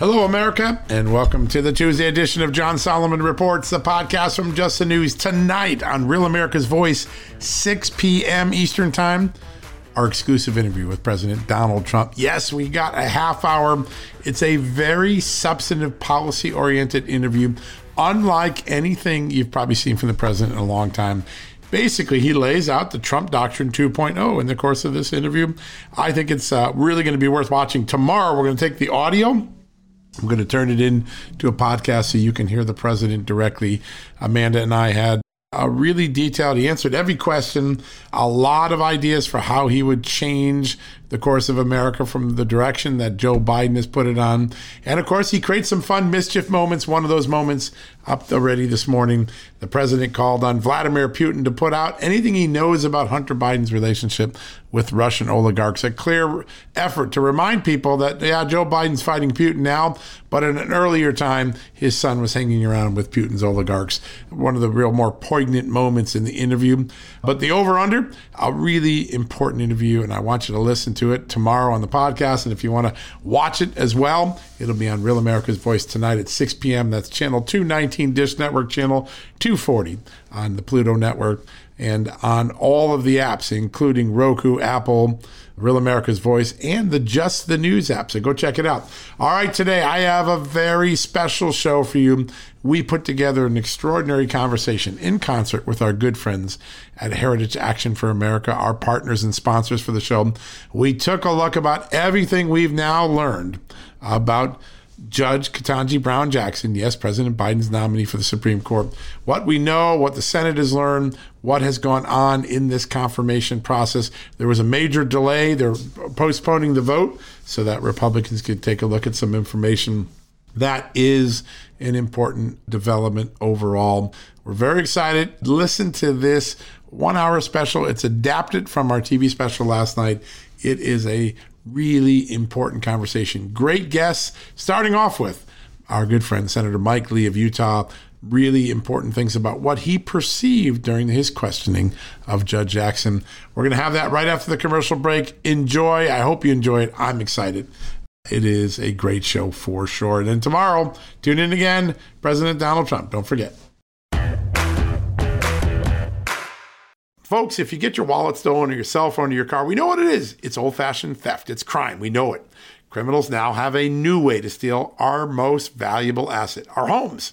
Hello, America, and welcome to the Tuesday edition of John Solomon Reports, the podcast from Just the News. Tonight on Real America's Voice, 6 p.m. Eastern Time, our exclusive interview with President Donald Trump. Yes, we got a half hour. It's a very substantive, policy oriented interview, unlike anything you've probably seen from the president in a long time basically he lays out the Trump Doctrine 2.0 in the course of this interview. I think it's uh, really going to be worth watching. Tomorrow, we're going to take the audio I'm going to turn it into a podcast so you can hear the president directly. Amanda and I had a really detailed, he answered every question, a lot of ideas for how he would change the course of America from the direction that Joe Biden has put it on. And of course, he creates some fun mischief moments. One of those moments up already this morning, the president called on Vladimir Putin to put out anything he knows about Hunter Biden's relationship with Russian oligarchs. A clear effort to remind people that, yeah, Joe Biden's fighting Putin now, but in an earlier time, his son was hanging around with Putin's oligarchs. One of the real more poignant moments in the interview. But the over under, a really important interview, and I want you to listen to it tomorrow on the podcast. And if you want to watch it as well, it'll be on Real America's Voice tonight at 6 p.m. That's channel 219, Dish Network, channel 240 on the Pluto Network and on all of the apps, including Roku, Apple, Real America's Voice, and the Just the News app. So go check it out. All right, today I have a very special show for you. We put together an extraordinary conversation in concert with our good friends at Heritage Action for America, our partners and sponsors for the show. We took a look about everything we've now learned about Judge Ketanji Brown Jackson, yes, President Biden's nominee for the Supreme Court, what we know, what the Senate has learned, what has gone on in this confirmation process. There was a major delay. They're postponing the vote so that Republicans could take a look at some information. That is an important development overall. We're very excited. Listen to this one hour special. It's adapted from our TV special last night. It is a really important conversation. Great guests, starting off with our good friend, Senator Mike Lee of Utah. Really important things about what he perceived during his questioning of Judge Jackson. We're going to have that right after the commercial break. Enjoy. I hope you enjoy it. I'm excited. It is a great show for sure. And then tomorrow, tune in again. President Donald Trump. Don't forget. Folks, if you get your wallet stolen or your cell phone or your car, we know what it is. It's old fashioned theft, it's crime. We know it. Criminals now have a new way to steal our most valuable asset, our homes.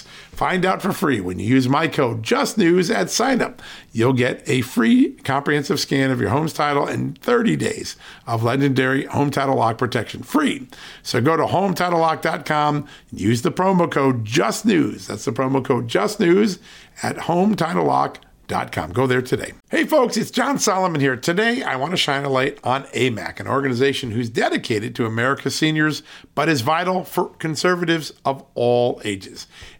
Find out for free when you use my code JustNews at signup. You'll get a free comprehensive scan of your home's title and 30 days of legendary Home Title Lock protection free. So go to HometitleLock.com and use the promo code JustNews. That's the promo code JustNews at HometitleLock.com Go there today. Hey, folks, it's John Solomon here. Today, I want to shine a light on AMAC, an organization who's dedicated to America's seniors, but is vital for conservatives of all ages.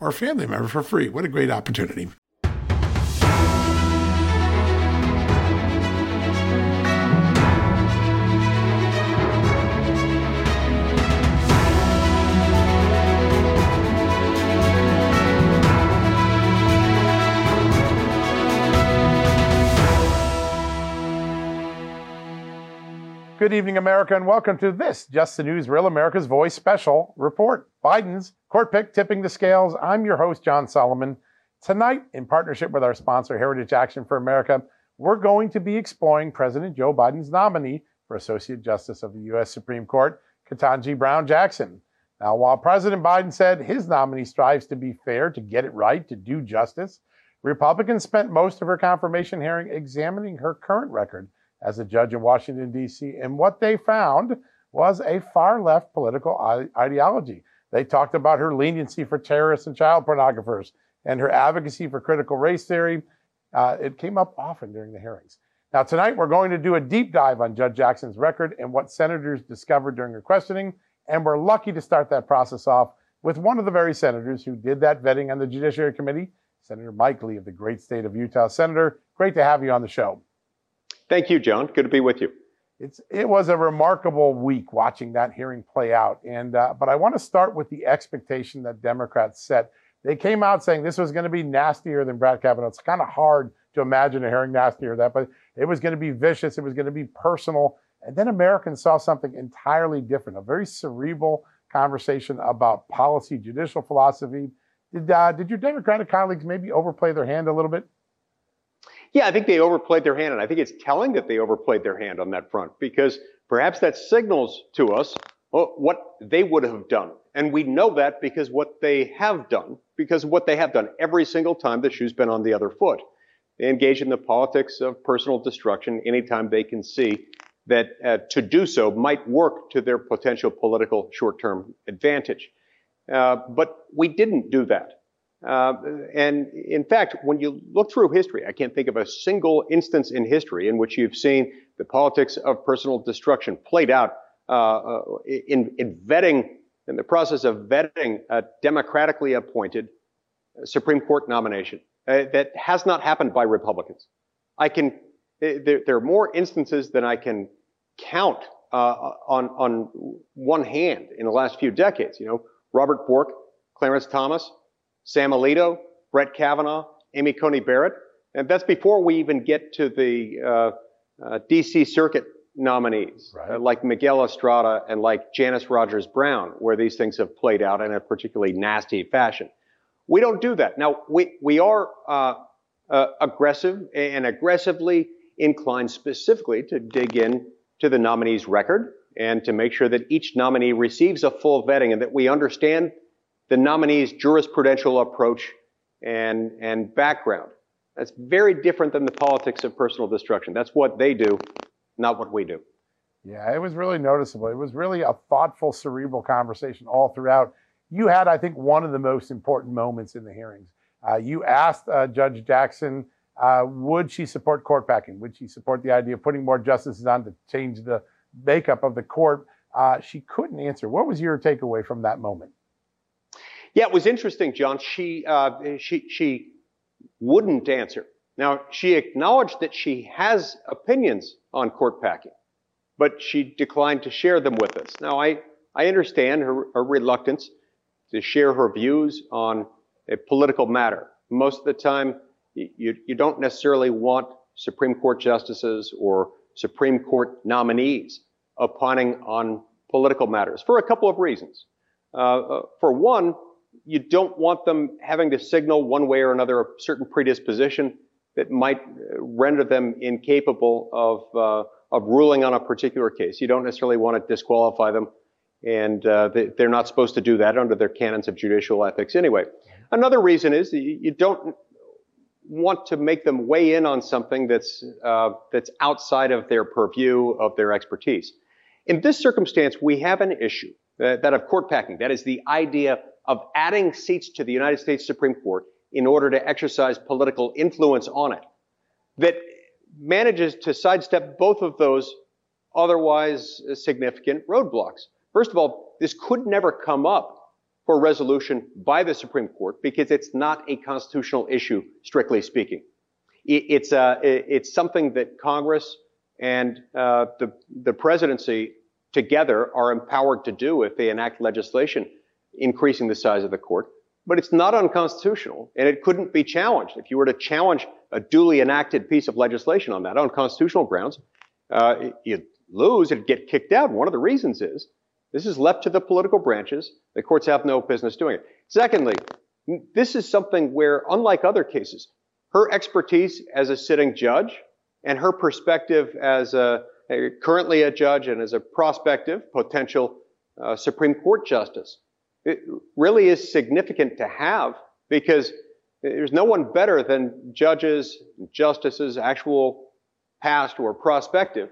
or a family member for free. What a great opportunity. Good evening, America, and welcome to this Just the News Real America's Voice special report. Biden's court pick tipping the scales. I'm your host, John Solomon. Tonight, in partnership with our sponsor, Heritage Action for America, we're going to be exploring President Joe Biden's nominee for Associate Justice of the U.S. Supreme Court, Ketanji Brown Jackson. Now, while President Biden said his nominee strives to be fair, to get it right, to do justice, Republicans spent most of her confirmation hearing examining her current record as a judge in Washington, D.C. And what they found was a far left political ideology. They talked about her leniency for terrorists and child pornographers and her advocacy for critical race theory. Uh, it came up often during the hearings. Now, tonight we're going to do a deep dive on Judge Jackson's record and what senators discovered during her questioning. And we're lucky to start that process off with one of the very senators who did that vetting on the Judiciary Committee, Senator Mike Lee of the great state of Utah. Senator, great to have you on the show. Thank you, John. Good to be with you. It's it was a remarkable week watching that hearing play out, and uh, but I want to start with the expectation that Democrats set. They came out saying this was going to be nastier than Brett Kavanaugh. It's kind of hard to imagine a hearing nastier than that, but it was going to be vicious. It was going to be personal, and then Americans saw something entirely different. A very cerebral conversation about policy, judicial philosophy. Did uh, did your Democratic colleagues maybe overplay their hand a little bit? Yeah, I think they overplayed their hand, and I think it's telling that they overplayed their hand on that front because perhaps that signals to us what they would have done. And we know that because what they have done, because what they have done every single time the shoe's been on the other foot. They engage in the politics of personal destruction anytime they can see that uh, to do so might work to their potential political short-term advantage. Uh, but we didn't do that. Uh, and in fact, when you look through history, I can't think of a single instance in history in which you've seen the politics of personal destruction played out uh, uh in, in, vetting, in the process of vetting a democratically appointed Supreme Court nomination. Uh, that has not happened by Republicans. I can, there, there, are more instances than I can count uh, on, on one hand in the last few decades. You know, Robert Bork, Clarence Thomas, Sam Alito, Brett Kavanaugh, Amy Coney Barrett. And that's before we even get to the uh, uh, DC Circuit nominees, right. uh, like Miguel Estrada and like Janice Rogers Brown, where these things have played out in a particularly nasty fashion. We don't do that. Now, we, we are uh, uh, aggressive and aggressively inclined specifically to dig in to the nominee's record and to make sure that each nominee receives a full vetting and that we understand the nominee's jurisprudential approach and, and background. That's very different than the politics of personal destruction. That's what they do, not what we do. Yeah, it was really noticeable. It was really a thoughtful, cerebral conversation all throughout. You had, I think, one of the most important moments in the hearings. Uh, you asked uh, Judge Jackson, uh, would she support court packing? Would she support the idea of putting more justices on to change the makeup of the court? Uh, she couldn't answer. What was your takeaway from that moment? Yeah, it was interesting, John. She uh, she she wouldn't answer. Now she acknowledged that she has opinions on court packing, but she declined to share them with us. Now I I understand her, her reluctance to share her views on a political matter. Most of the time, you, you don't necessarily want Supreme Court justices or Supreme Court nominees opining on political matters for a couple of reasons. Uh, uh, for one, you don't want them having to signal one way or another a certain predisposition that might uh, render them incapable of, uh, of ruling on a particular case. You don't necessarily want to disqualify them, and uh, they, are not supposed to do that under their canons of judicial ethics anyway. Another reason is you don't want to make them weigh in on something that's uh, that's outside of their purview of their expertise. In this circumstance, we have an issue uh, that of court packing. That is the idea of adding seats to the United States Supreme Court in order to exercise political influence on it. That manages to sidestep both of those otherwise significant roadblocks. First of all, this could never come up for resolution by the Supreme Court because it's not a constitutional issue, strictly speaking. It's, uh, it's something that Congress and uh, the, the presidency together are empowered to do if they enact legislation increasing the size of the court. But it's not unconstitutional, and it couldn't be challenged. If you were to challenge a duly enacted piece of legislation on that, on constitutional grounds, uh, you'd lose, it'd get kicked out. One of the reasons is this is left to the political branches. The courts have no business doing it. Secondly, this is something where, unlike other cases, her expertise as a sitting judge and her perspective as a, a currently a judge and as a prospective potential uh, Supreme Court justice, it really is significant to have because there's no one better than judges, justices, actual past or prospective,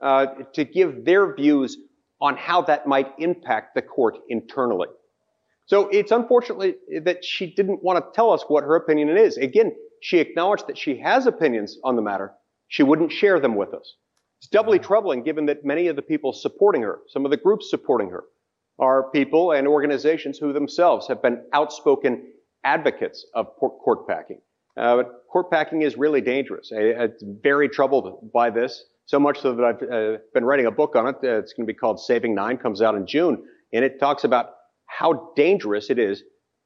uh, to give their views on how that might impact the court internally. So it's unfortunately that she didn't want to tell us what her opinion is. Again, she acknowledged that she has opinions on the matter. She wouldn't share them with us. It's doubly troubling given that many of the people supporting her, some of the groups supporting her, are people and organizations who themselves have been outspoken advocates of court packing. Uh, court packing is really dangerous. I'm very troubled by this. So much so that I've uh, been writing a book on it. Uh, it's going to be called Saving Nine, comes out in June. And it talks about how dangerous it is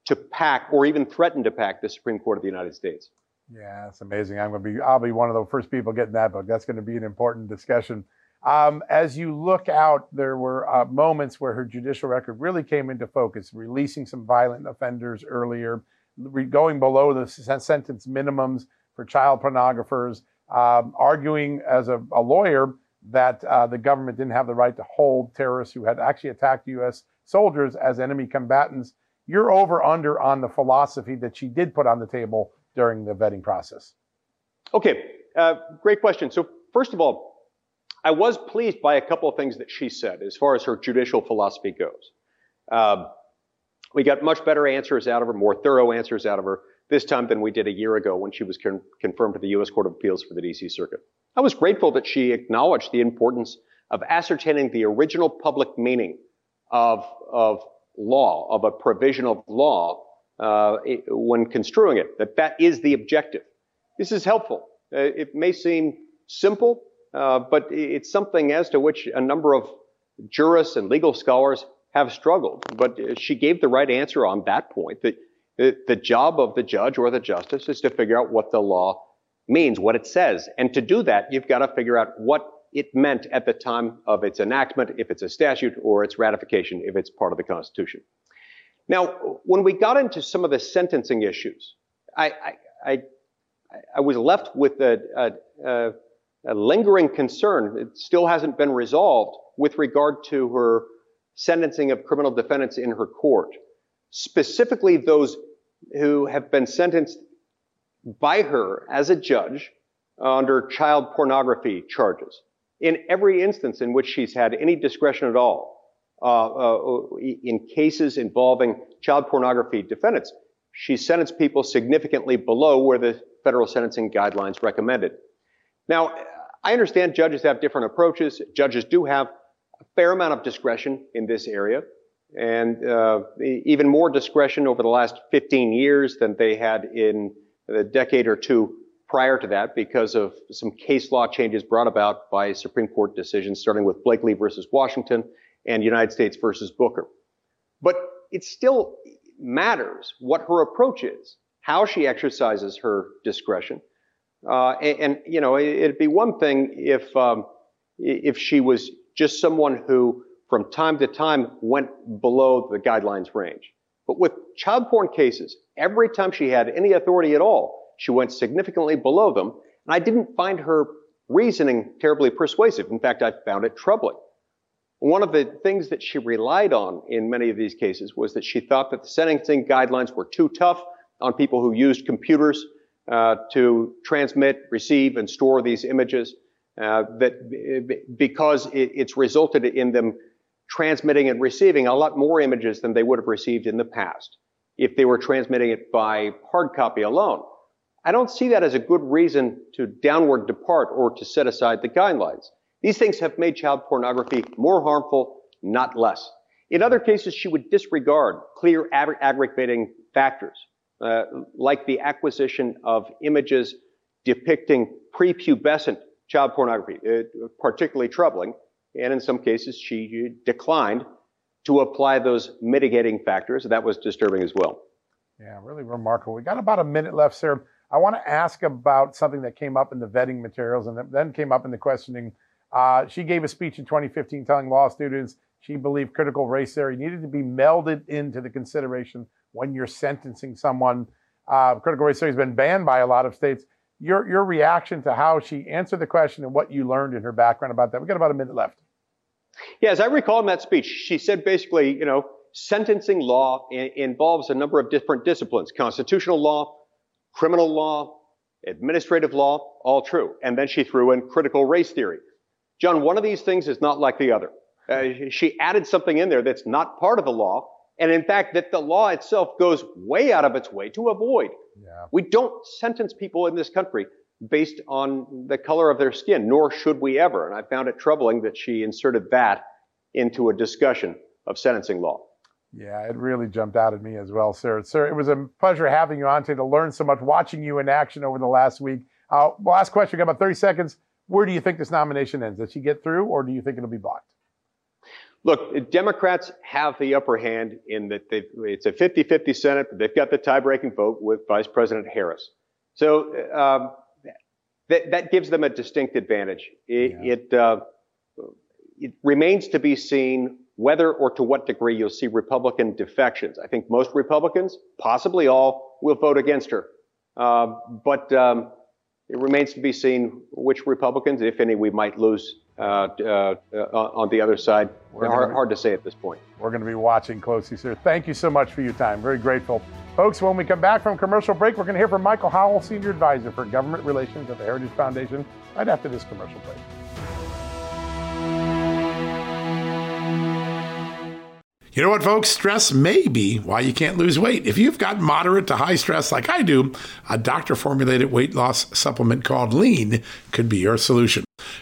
to pack or even threaten to pack the Supreme Court of the United States. Yeah, that's amazing. I'm going to be, I'll be one of the first people getting that book. That's going to be an important discussion. Um, as you look out, there were uh, moments where her judicial record really came into focus, releasing some violent offenders earlier, re- going below the sentence minimums for child pornographers, um, arguing as a, a lawyer that uh, the government didn't have the right to hold terrorists who had actually attacked U.S. soldiers as enemy combatants. You're over under on the philosophy that she did put on the table during the vetting process. Okay, uh, great question. So, first of all, I was pleased by a couple of things that she said as far as her judicial philosophy goes. Um, we got much better answers out of her, more thorough answers out of her this time than we did a year ago when she was con- confirmed to the U.S. Court of Appeals for the D.C. Circuit. I was grateful that she acknowledged the importance of ascertaining the original public meaning of, of law, of a provision of law, uh, when construing it, that that is the objective. This is helpful. Uh, it may seem simple, uh, but it's something as to which a number of jurists and legal scholars have struggled. But uh, she gave the right answer on that point that the job of the judge or the justice is to figure out what the law means, what it says. And to do that, you've got to figure out what it meant at the time of its enactment, if it's a statute, or its ratification, if it's part of the Constitution. Now, when we got into some of the sentencing issues, I, I, I was left with a, a, a lingering concern. It still hasn't been resolved with regard to her sentencing of criminal defendants in her court, specifically those who have been sentenced by her as a judge under child pornography charges. In every instance in which she's had any discretion at all, uh, uh, in cases involving child pornography defendants, she sentenced people significantly below where the federal sentencing guidelines recommended. Now, I understand judges have different approaches. Judges do have a fair amount of discretion in this area, and uh, even more discretion over the last 15 years than they had in the decade or two prior to that because of some case law changes brought about by Supreme Court decisions, starting with Blakely versus Washington and United States versus Booker. But it still matters what her approach is, how she exercises her discretion. Uh, and, and, you know, it'd be one thing if um, if she was just someone who, from time to time, went below the guidelines range. But with child porn cases, every time she had any authority at all, she went significantly below them. And I didn't find her reasoning terribly persuasive. In fact, I found it troubling. One of the things that she relied on in many of these cases was that she thought that the sentencing guidelines were too tough on people who used computers uh, to transmit, receive, and store these images. Uh, that because it, it's resulted in them transmitting and receiving a lot more images than they would have received in the past if they were transmitting it by hard copy alone. I don't see that as a good reason to downward depart or to set aside the guidelines. These things have made child pornography more harmful, not less. In other cases, she would disregard clear aggravating factors, uh, like the acquisition of images depicting prepubescent child pornography, uh, particularly troubling. And in some cases, she declined to apply those mitigating factors. That was disturbing as well. Yeah, really remarkable. We got about a minute left, sir. I want to ask about something that came up in the vetting materials and then came up in the questioning uh, she gave a speech in 2015 telling law students she believed critical race theory needed to be melded into the consideration when you're sentencing someone. Uh, critical race theory has been banned by a lot of states. Your, your reaction to how she answered the question and what you learned in her background about that. We've got about a minute left. Yeah, as I recall in that speech, she said basically, you know, sentencing law involves a number of different disciplines constitutional law, criminal law, administrative law, all true. And then she threw in critical race theory. John, one of these things is not like the other. Uh, she added something in there that's not part of the law, and in fact, that the law itself goes way out of its way to avoid. Yeah. We don't sentence people in this country based on the color of their skin, nor should we ever. And I found it troubling that she inserted that into a discussion of sentencing law. Yeah, it really jumped out at me as well, sir. Sir, it was a pleasure having you on today to learn so much, watching you in action over the last week. Uh, last question, we got about 30 seconds. Where do you think this nomination ends? Does she get through, or do you think it'll be blocked? Look, Democrats have the upper hand in that it's a 50 50 Senate, but they've got the tie breaking vote with Vice President Harris. So um, that, that gives them a distinct advantage. It, yeah. it, uh, it remains to be seen whether or to what degree you'll see Republican defections. I think most Republicans, possibly all, will vote against her. Uh, but um, it remains to be seen which Republicans, if any, we might lose Uh, uh, uh, on the other side. Hard, be, hard to say at this point. We're going to be watching closely, sir. Thank you so much for your time. Very grateful. Folks, when we come back from commercial break, we're going to hear from Michael Howell, Senior Advisor for Government Relations at the Heritage Foundation, right after this commercial break. You know what, folks? Stress may be why you can't lose weight. If you've got moderate to high stress like I do, a doctor formulated weight loss supplement called Lean could be your solution.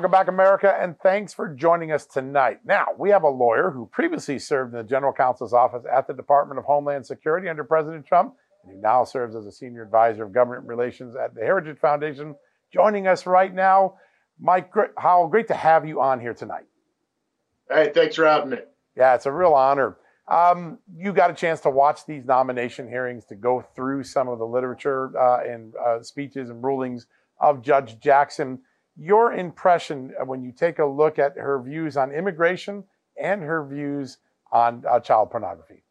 Welcome back, America, and thanks for joining us tonight. Now, we have a lawyer who previously served in the general counsel's office at the Department of Homeland Security under President Trump, and who now serves as a senior advisor of government relations at the Heritage Foundation. Joining us right now, Mike Howell, great to have you on here tonight. Hey, thanks for having me. Yeah, it's a real honor. Um, you got a chance to watch these nomination hearings, to go through some of the literature uh, and uh, speeches and rulings of Judge Jackson your impression when you take a look at her views on immigration and her views on uh, child pornography.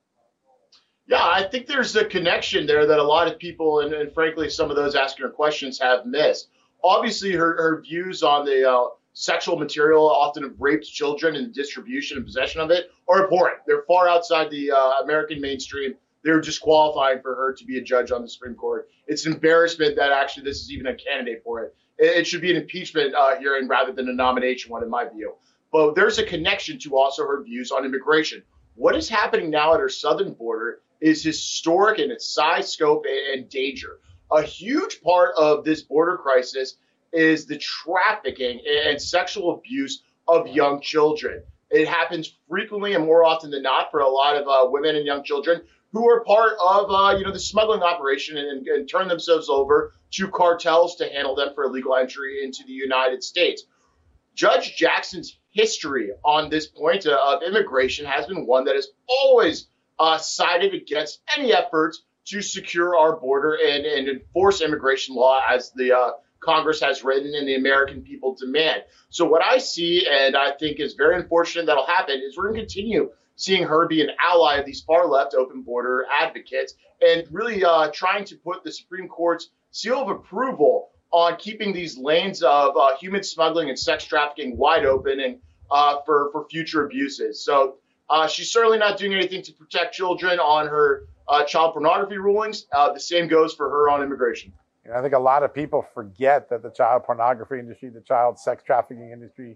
Yeah, I think there's a connection there that a lot of people, and, and frankly, some of those asking her questions have missed. Obviously, her, her views on the uh, sexual material, often of raped children, and distribution and possession of it are abhorrent. They're far outside the uh, American mainstream. They're disqualifying for her to be a judge on the Supreme Court. It's an embarrassment that actually this is even a candidate for it. It should be an impeachment uh, hearing rather than a nomination one, in my view. But there's a connection to also her views on immigration. What is happening now at our southern border is historic in its size, scope, and danger. A huge part of this border crisis is the trafficking and sexual abuse of young children. It happens frequently and more often than not for a lot of uh, women and young children who are part of uh, you know the smuggling operation and, and turn themselves over to cartels to handle them for illegal entry into the United States. Judge Jackson's history on this point uh, of immigration has been one that has always uh, sided against any efforts to secure our border and, and enforce immigration law as the uh, Congress has written and the American people demand. So, what I see and I think is very unfortunate that'll happen is we're going to continue seeing her be an ally of these far left open border advocates and really uh, trying to put the Supreme Court's seal of approval on keeping these lanes of uh, human smuggling and sex trafficking wide open and uh, for for future abuses. So uh, she's certainly not doing anything to protect children on her uh, child pornography rulings. Uh, the same goes for her on immigration. I think a lot of people forget that the child pornography industry, the child sex trafficking industry,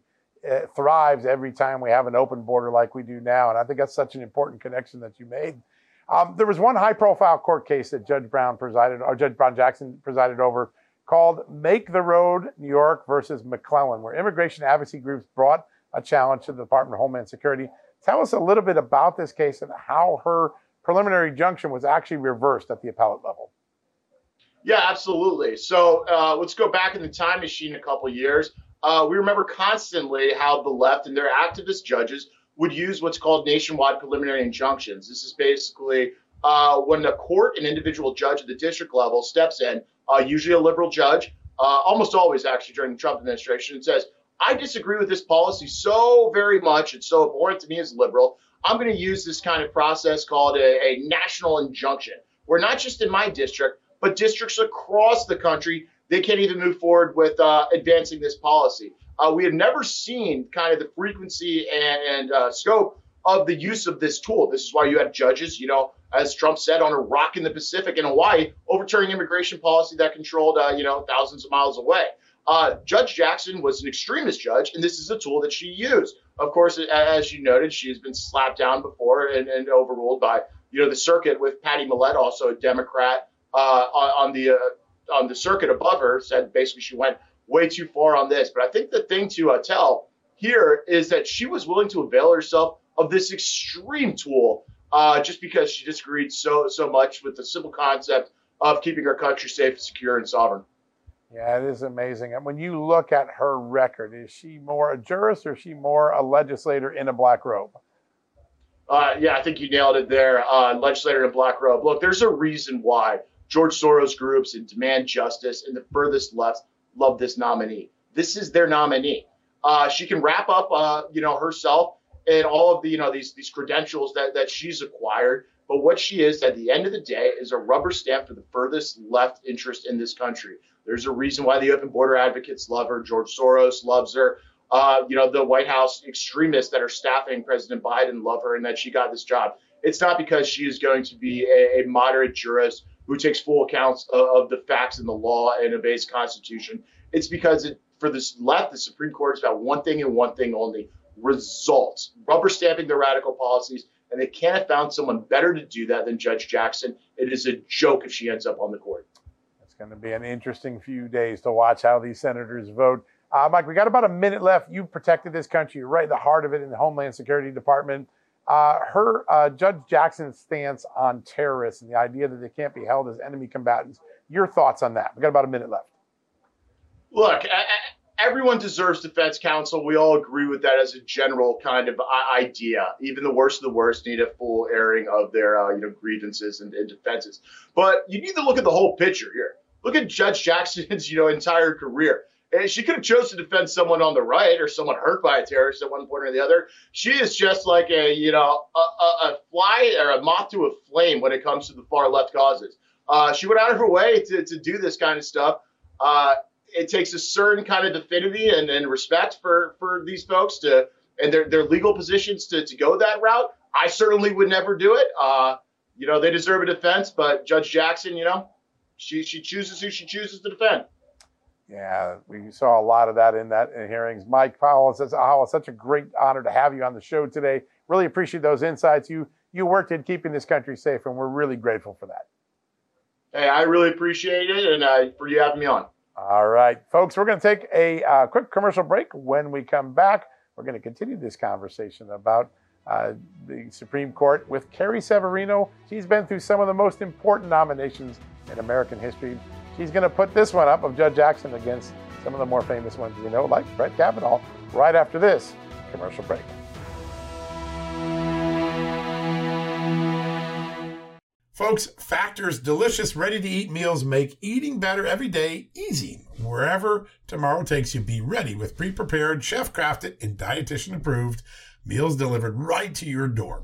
thrives every time we have an open border like we do now. And I think that's such an important connection that you made. Um, there was one high-profile court case that Judge Brown presided, or Judge Brown Jackson presided over, called "Make the Road New York versus McAleenan," where immigration advocacy groups brought a challenge to the Department of Homeland Security. Tell us a little bit about this case and how her preliminary injunction was actually reversed at the appellate level. Yeah, absolutely. So uh, let's go back in the time machine a couple years. Uh, we remember constantly how the left and their activist judges would use what's called nationwide preliminary injunctions. This is basically uh, when a court, an individual judge at the district level steps in, uh, usually a liberal judge, uh, almost always actually during the Trump administration, and says, I disagree with this policy so very much. It's so abhorrent to me as a liberal. I'm going to use this kind of process called a, a national injunction, where not just in my district, but districts across the country, they can't even move forward with uh, advancing this policy. Uh, we have never seen kind of the frequency and, and uh, scope of the use of this tool. This is why you had judges, you know, as Trump said, on a rock in the Pacific in Hawaii, overturning immigration policy that controlled, uh, you know, thousands of miles away. Uh, judge Jackson was an extremist judge, and this is a tool that she used. Of course, as you noted, she has been slapped down before and, and overruled by, you know, the circuit with Patty Millett, also a Democrat, uh, on, on, the uh, on the circuit above her, said basically she went way too far on this. But I think the thing to uh, tell here is that she was willing to avail herself of this extreme tool uh, just because she disagreed so so much with the simple concept of keeping our country safe, secure, and sovereign. Yeah, it is amazing. And when you look at her record, is she more a jurist or is she more a legislator in a black robe? Uh, yeah, I think you nailed it there. Uh, legislator in a black robe. Look, there's a reason why George Soros groups and demand justice and the furthest left love this nominee. This is their nominee. Uh, she can wrap up, uh, you know, herself and all of the you know these these credentials that that she's acquired. But what she is at the end of the day is a rubber stamp for the furthest left interest in this country. There's a reason why the open border advocates love her. George Soros loves her. Uh, you know, the White House extremists that are staffing President Biden love her and that she got this job. It's not because she is going to be a, a moderate jurist who takes full accounts of, of, the facts and the law and obeys Constitution. It's because it, for this left, the Supreme Court is about one thing and one thing only results, rubber stamping their radical policies. And they can't have found someone better to do that than Judge Jackson. It is a joke if she ends up on the court. It's going to be an interesting few days to watch how these senators vote. Uh, Mike, we got about a minute left. You protected this country. You're right in the heart of it in the Homeland Security Department. Uh, her uh, Judge Jackson's stance on terrorists and the idea that they can't be held as enemy combatants. Your thoughts on that? We got about a minute left. Look, I, everyone deserves defense counsel. We all agree with that as a general kind of idea. Even the worst of the worst need a full airing of their uh, you know grievances and, and, defenses. But you need to look at the whole picture here. Look at Judge Jackson's you know entire career. And she could have chosen to defend someone on the right or someone hurt by a terrorist at one point or the other. She is just like a you know a, a, a fly or a moth to a flame when it comes to the far left causes. Uh, she went out of her way to, to do this kind of stuff. Uh, it takes a certain kind of affinity and, and respect for for these folks to and their their legal positions to to go that route. I certainly would never do it. Uh, you know, they deserve a defense, but Judge Jackson, you know, she she chooses who she chooses to defend. Yeah, we saw a lot of that in that in hearings. Mike Howell, it's, oh, it's such a great honor to have you on the show today. Really appreciate those insights. You you worked in keeping this country safe, and we're really grateful for that. Hey, I really appreciate it, and uh, for you having me on. All right, folks, we're going to take a uh, quick commercial break. When we come back, we're going to continue this conversation about uh, the Supreme Court with Carrie Severino. She's been through some of the most important nominations in American history. She's going to put this one up of Judge Jackson against some of the more famous ones we know, like Brett Kavanaugh, right after this commercial break. Folks, Factor's delicious, ready to eat meals make eating better every day easy. Wherever tomorrow takes you, be ready with pre prepared, chef crafted, and dietitian approved meals delivered right to your door.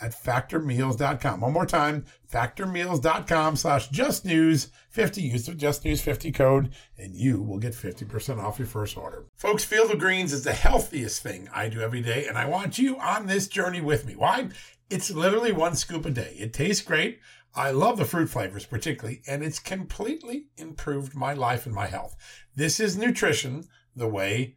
at factormeals.com. One more time, factormeals.com slash justnews50. Use the justnews50 code and you will get 50% off your first order. Folks, Field of Greens is the healthiest thing I do every day and I want you on this this journey with me. Why? It's literally one scoop a day. It tastes great. I love the fruit flavors particularly, and it's completely improved my life and my health. This is nutrition the way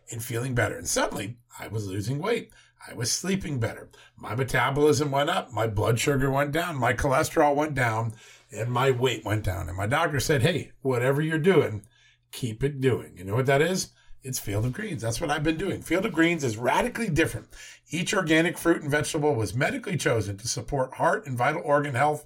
and feeling better. And suddenly, I was losing weight. I was sleeping better. My metabolism went up. My blood sugar went down. My cholesterol went down. And my weight went down. And my doctor said, hey, whatever you're doing, keep it doing. You know what that is? It's Field of Greens. That's what I've been doing. Field of Greens is radically different. Each organic fruit and vegetable was medically chosen to support heart and vital organ health.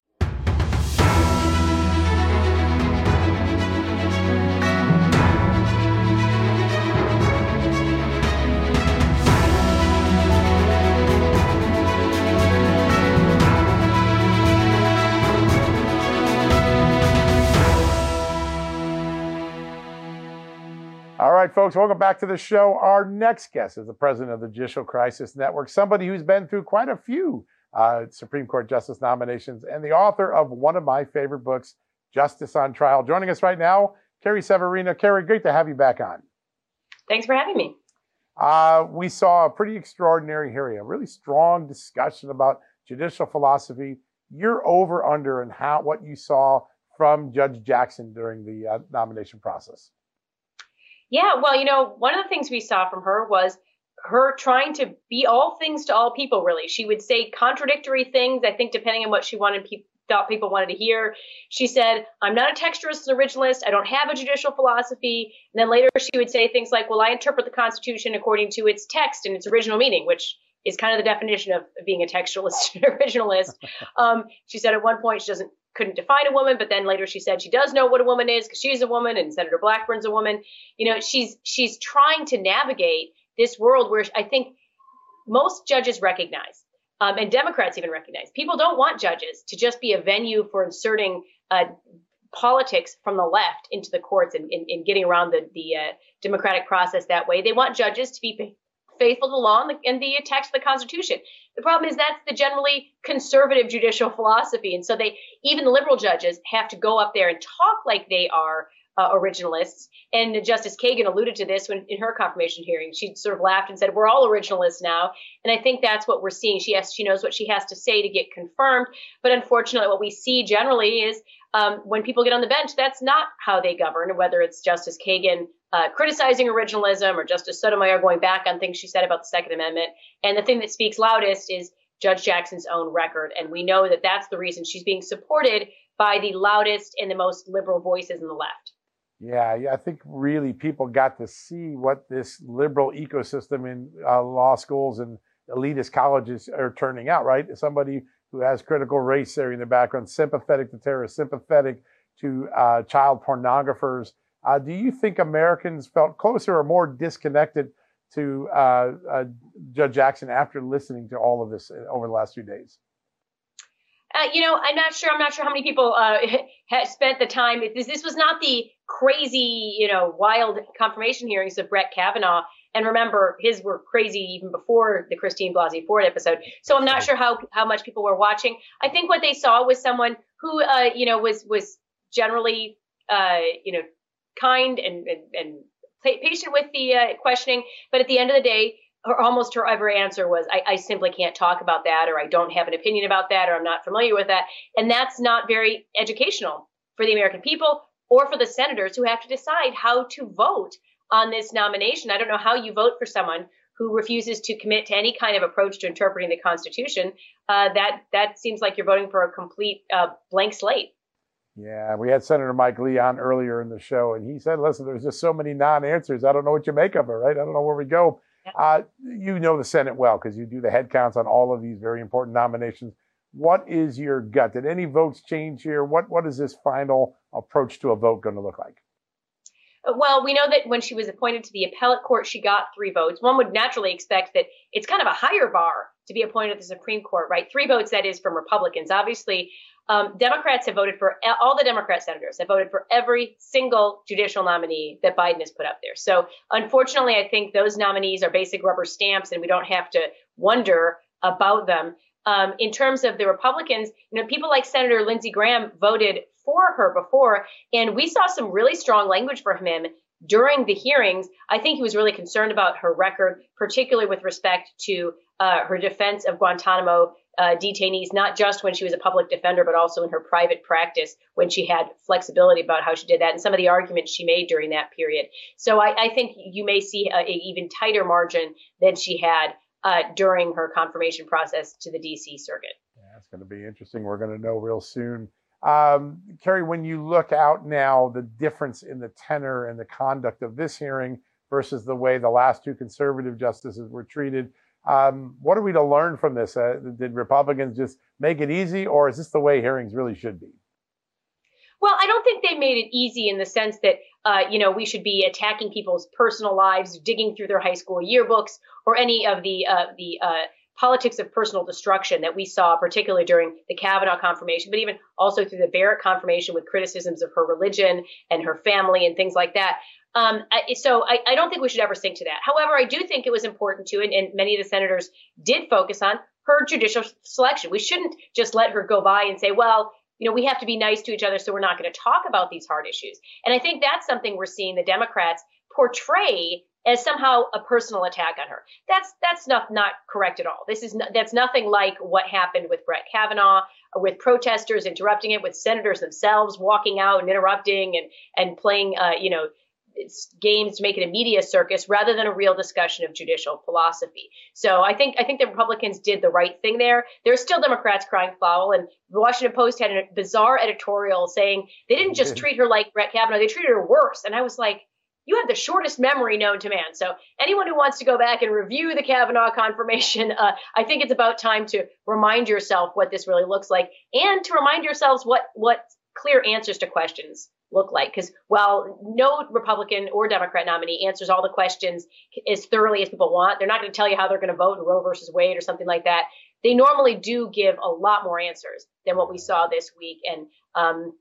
All right, folks, welcome back to the show. Our next guest is the president of the Judicial Crisis Network, somebody who's been through quite a few uh, Supreme Court justice nominations and the author of one of my favorite books, Justice on Trial. Joining us right now, Carrie Severino. Carrie, great to have you back on. Thanks for having me. Uh, we saw a pretty extraordinary hearing, a really strong discussion about judicial philosophy. Your over under and how what you saw from Judge Jackson during the uh, nomination process. Yeah, well, you know, one of the things we saw from her was her trying to be all things to all people, really. She would say contradictory things, I think, depending on what she wanted pe- thought people wanted to hear. She said, I'm not a textualist originalist. I don't have a judicial philosophy. And then later she would say things like, well, I interpret the Constitution according to its text and its original meaning, which is kind of the definition of being a textualist originalist. Um, she said at one point she doesn't couldn't define a woman, but then later she said she does know what a woman is because she's a woman and Senator Blackburn's a woman. You know, she's she's trying to navigate this world where I think most judges recognize, um, and Democrats even recognize, people don't want judges to just be a venue for inserting uh, politics from the left into the courts and, and, and getting around the the uh, democratic process that way. They want judges to be faithful to law and the, and the text of the Constitution. The problem is that's the generally conservative judicial philosophy, and so they even the liberal judges have to go up there and talk like they are uh, originalists. And Justice Kagan alluded to this when in her confirmation hearing. She sort of laughed and said, "We're all originalists now." And I think that's what we're seeing. She has, she knows what she has to say to get confirmed. But unfortunately, what we see generally is um, when people get on the bench, that's not how they govern. Whether it's Justice Kagan uh, criticizing originalism or Justice Sotomayor going back on things she said about the Second Amendment, and the thing that speaks loudest is Judge Jackson's own record. And we know that that's the reason she's being supported by the loudest and the most liberal voices in the left. Yeah, I think really people got to see what this liberal ecosystem in uh, law schools and elitist colleges are turning out, right? Somebody who has critical race theory in the background, sympathetic to terrorists, sympathetic to uh, child pornographers. Uh, do you think Americans felt closer or more disconnected to uh, uh, Judge Jackson after listening to all of this uh, over the last few days? Uh, you know, I'm not sure. I'm not sure how many people uh, spent the time. This, this was not the crazy, you know, wild confirmation hearings of Brett Kavanaugh. And remember, his were crazy even before the Christine Blasey Ford episode. So I'm not sure how how much people were watching. I think what they saw was someone who, uh, you know, was was generally, uh, you know, kind and and, and patient with the uh, questioning. But at the end of the day, her, almost her every answer was, I, I, simply can't talk about that, or I don't have an opinion about that, or I'm not familiar with that. And that's not very educational for the American people or for the senators who have to decide how to vote on this nomination. I don't know how you vote for someone who refuses to commit to any kind of approach to interpreting the Constitution. Uh, that that seems like you're voting for a complete uh, blank slate. Yeah, we had Senator Mike Lee on earlier in the show, and he said, "Listen, there's just so many non-answers. I don't know what you make of it. Right? I don't know where we go." Uh, you know the Senate well because you do the head counts on all of these very important nominations. What is your gut? Did any votes change here? What What is this final approach to a vote going to look like? Uh, well, we know that when she was appointed to the appellate court, she got three votes. One would naturally expect that it's kind of a higher bar to be appointed to the Supreme Court, right? Three votes, that is, from Republicans. Obviously, um, Democrats have voted for all the Democrat senators have voted for every single judicial nominee that Biden has put up there. So, unfortunately, I think those nominees are basic rubber stamps, and we don't have to wonder about them. Um, in terms of the Republicans, you know, people like Senator Lindsey Graham voted for her before, and we saw some really strong language from him during the hearings. I think he was really concerned about her record, particularly with respect to uh, her defense of Guantanamo uh, detainees, not just when she was a public defender, but also in her private practice when she had flexibility about how she did that and some of the arguments she made during that period. So I, I think you may see an even tighter margin than she had uh, during her confirmation process to the DC circuit. Yeah, it's going to be interesting. We're going to know real soon. Um, Carrie, when you look out now, the difference in the tenor and the conduct of this hearing versus the way the last two conservative justices were treated, um, what are we to learn from this? Uh, did Republicans just make it easy, or is this the way hearings really should be? Well, I don't think they made it easy in the sense that, uh, you know, we should be attacking people's personal lives, digging through their high school yearbooks, or any of the uh, the uh, politics of personal destruction that we saw, particularly during the Kavanaugh confirmation, but even also through the Barrett confirmation with criticisms of her religion and her family and things like that. Um, I, so I, I, don't think we should ever sink to that. However, I do think it was important to, and, and many of the senators did focus on her judicial selection. We shouldn't just let her go by and say, well, you know, we have to be nice to each other, so we're not going to talk about these hard issues. And I think that's something we're seeing the Democrats portray as somehow a personal attack on her. That's that's not not correct at all. This is not, that's nothing like what happened with Brett Kavanaugh, with protesters interrupting it, with senators themselves walking out and interrupting and and playing, uh, you know, games to make it a media circus rather than a real discussion of judicial philosophy. So I think I think the Republicans did the right thing there. There's still Democrats crying foul, and the Washington Post had a bizarre editorial saying they didn't just treat her like Brett Kavanaugh, they treated her worse. And I was like, you have the shortest memory known to man. So anyone who wants to go back and review the Kavanaugh confirmation, uh, I think it's about time to remind yourself what this really looks like, and to remind yourselves what what clear answers to questions look like. Because while no Republican or Democrat nominee answers all the questions as thoroughly as people want, they're not going to tell you how they're going to vote in Roe versus Wade or something like that. They normally do give a lot more answers than what we saw this week. And um,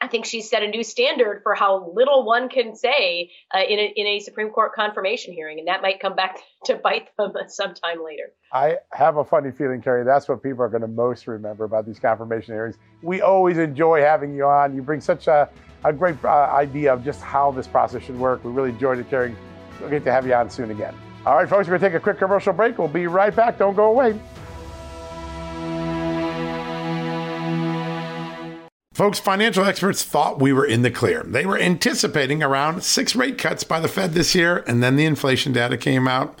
I think she set a new standard for how little one can say uh, in, a, in a Supreme Court confirmation hearing, and that might come back to bite them sometime later. I have a funny feeling, Carrie. that's what people are going to most remember about these confirmation hearings. We always enjoy having you on. You bring such a, a great uh, idea of just how this process should work. We really enjoyed it, Carrie. We'll get to have you on soon again. All right, folks, we're going to take a quick commercial break. We'll be right back. Don't go away. Folks, financial experts thought we were in the clear. They were anticipating around six rate cuts by the Fed this year, and then the inflation data came out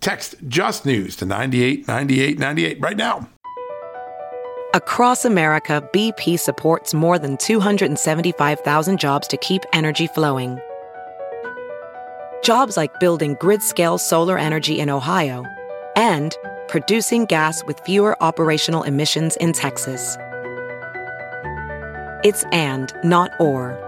text Just News to 989898 right now. Across America, BP supports more than 275,000 jobs to keep energy flowing Jobs like building grid scale solar energy in Ohio and producing gas with fewer operational emissions in Texas. It's and, not or.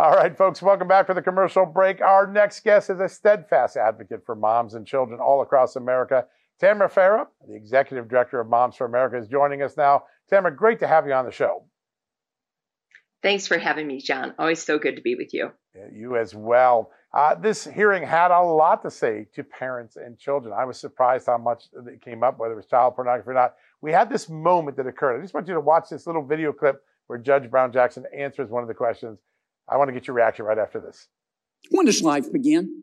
Right, folks, welcome back for the commercial break. Our next guest is a steadfast advocate for moms and children all across America. Tamra Farah, the executive director of Moms for America, is joining us now. Tamra, great to have you on the show. Thanks for having me, John. Always so good to be with you. Yeah, you as well. Uh, this hearing had a lot to say to parents and children. I was surprised how much it came up, whether it was child pornography or not. We had this moment that occurred. I just want you to watch this little video clip where Judge Brown Jackson answers one of the questions. I want to get your reaction right after this. When does life begin,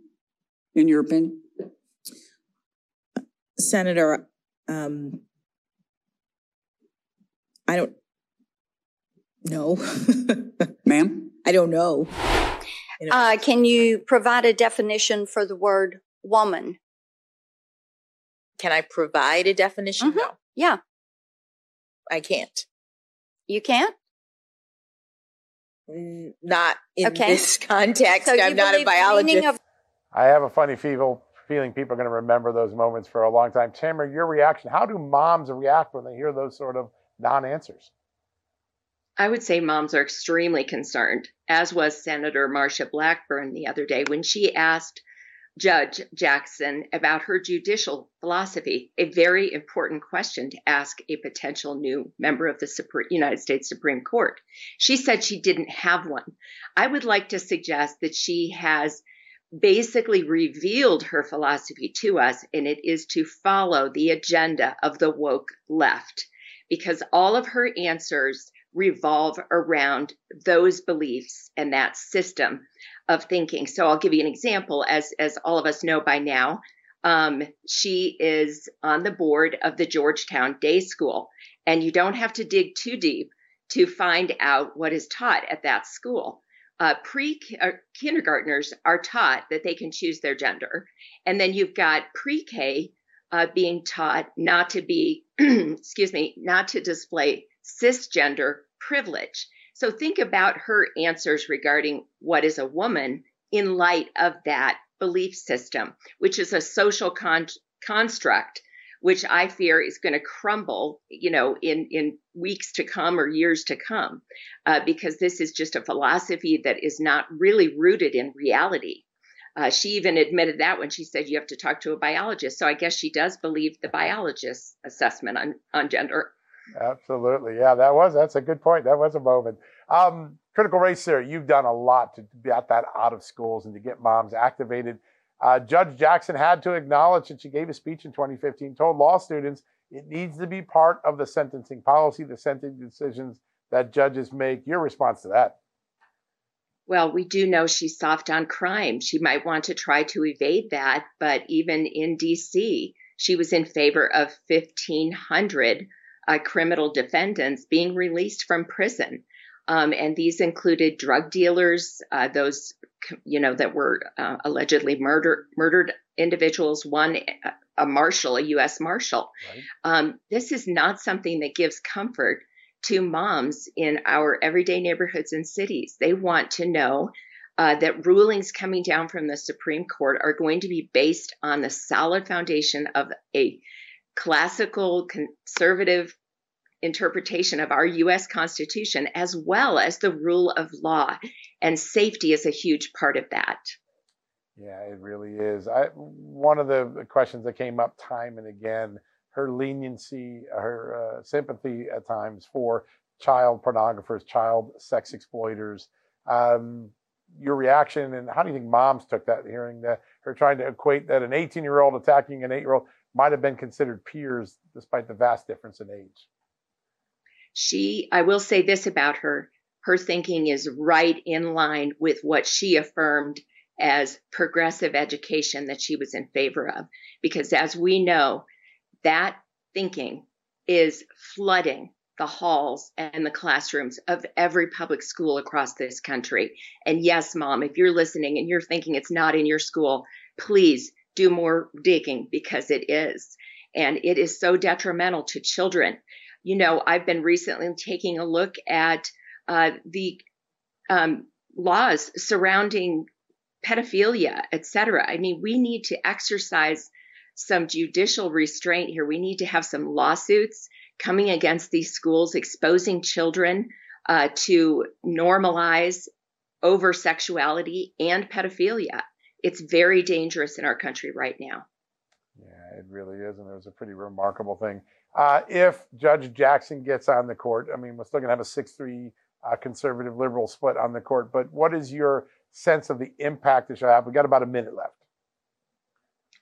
in your opinion? Senator, um, I don't know. Ma'am? I don't know. Uh, can you provide a definition for the word woman? Can I provide a definition? Mm-hmm. No. Yeah. I can't. You can't? Not in okay. this context. So I'm not a biologist. Of- I have a funny feeling feeling people are going to remember those moments for a long time. Tamra, your reaction? How do moms react when they hear those sort of non-answers? I would say moms are extremely concerned, as was Senator Marsha Blackburn the other day when she asked Judge Jackson about her judicial philosophy, a very important question to ask a potential new member of the Supreme, United States Supreme Court. She said she didn't have one. I would like to suggest that she has basically revealed her philosophy to us, and it is to follow the agenda of the woke left, because all of her answers revolve around those beliefs and that system of thinking. So I'll give you an example. As as all of us know by now, um, she is on the board of the Georgetown Day School, and you don't have to dig too deep to find out what is taught at that school. Uh, pre kindergartners are taught that they can choose their gender, and then you've got pre-K uh, being taught not to be, excuse me, not to display cisgender privilege. So think about her answers regarding what is a woman in light of that belief system, which is a social con- construct, which I fear is going to crumble, you know, in, in weeks to come or years to come, uh, because this is just a philosophy that is not really rooted in reality. Uh, she even admitted that when she said you have to talk to a biologist. So I guess she does believe the biologist's assessment on, on gender. Absolutely. Yeah, that was, that's a good point. That was a moment. Um, critical race theory, you've done a lot to get that out of schools and to get moms activated. Uh, Judge Jackson had to acknowledge that she gave a speech in 2015, told law students it needs to be part of the sentencing policy, the sentencing decisions that judges make. Your response to that? Well, we do know she's soft on crime. She might want to try to evade that, but even in DC, she was in favor of 1,500 uh, criminal defendants being released from prison. Um, and these included drug dealers, uh, those you know that were uh, allegedly murdered murdered individuals. One, a marshal, a U.S. marshal. Right. Um, this is not something that gives comfort to moms in our everyday neighborhoods and cities. They want to know uh, that rulings coming down from the Supreme Court are going to be based on the solid foundation of a classical conservative interpretation of our U.S. Constitution, as well as the rule of law. And safety is a huge part of that. Yeah, it really is. I, one of the questions that came up time and again her leniency, her uh, sympathy at times for child pornographers, child sex exploiters. Um, your reaction and how do you think moms took that hearing that her trying to equate that an 18 year old attacking an eight year old might have been considered peers despite the vast difference in age? She, I will say this about her her thinking is right in line with what she affirmed as progressive education that she was in favor of. Because as we know, That thinking is flooding the halls and the classrooms of every public school across this country. And yes, mom, if you're listening and you're thinking it's not in your school, please do more digging because it is. And it is so detrimental to children. You know, I've been recently taking a look at uh, the um, laws surrounding pedophilia, et cetera. I mean, we need to exercise some judicial restraint here. We need to have some lawsuits coming against these schools, exposing children uh, to normalize over sexuality and pedophilia. It's very dangerous in our country right now. Yeah, it really is. And it was a pretty remarkable thing. Uh, if Judge Jackson gets on the court, I mean, we're still going to have a 6 3 uh, conservative liberal split on the court, but what is your sense of the impact it should have? We've got about a minute left.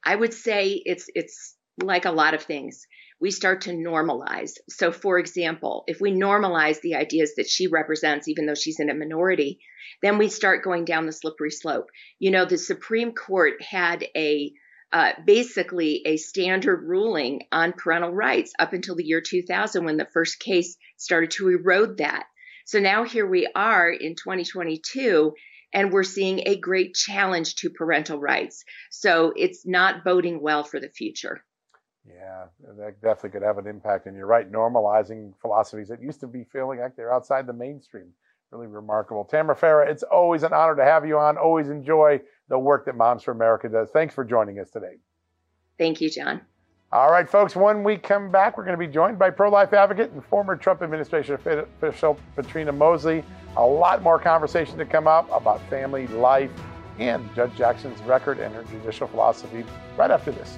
I would say it's it's like a lot of things. We start to normalize. So, for example, if we normalize the ideas that she represents, even though she's in a minority, then we start going down the slippery slope. You know, the Supreme Court had a uh, basically a standard ruling on parental rights up until the year 2000 when the first case started to erode that. So now here we are in 2022 and we're seeing a great challenge to parental rights. So it's not boding well for the future. Yeah, that definitely could have an impact. And you're right, normalizing philosophies that used to be feeling like they're outside the mainstream. Really remarkable. Tamra Farah, it's always an honor to have you on. Always enjoy the work that Moms for America does. Thanks for joining us today. Thank you, John. All right, folks, when we come back, we're going to be joined by pro life advocate and former Trump administration official Patrina Mosley. A lot more conversation to come up about family, life, and Judge Jackson's record and her judicial philosophy right after this.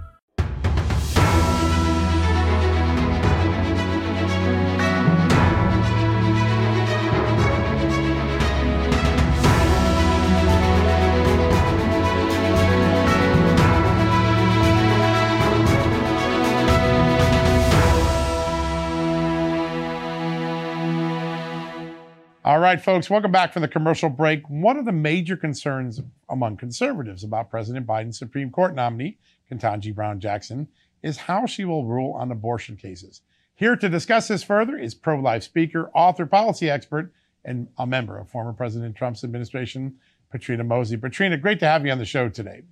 All right, folks, welcome back from the commercial break. One of the major concerns among conservatives about President Biden's Supreme Court nominee, Ketanji Brown Jackson, is how she will rule on abortion cases. Here to discuss this further is pro life speaker, author, policy expert, and a member of former President Trump's administration, Patrina Mosley. Patrina, great to have you on the show today.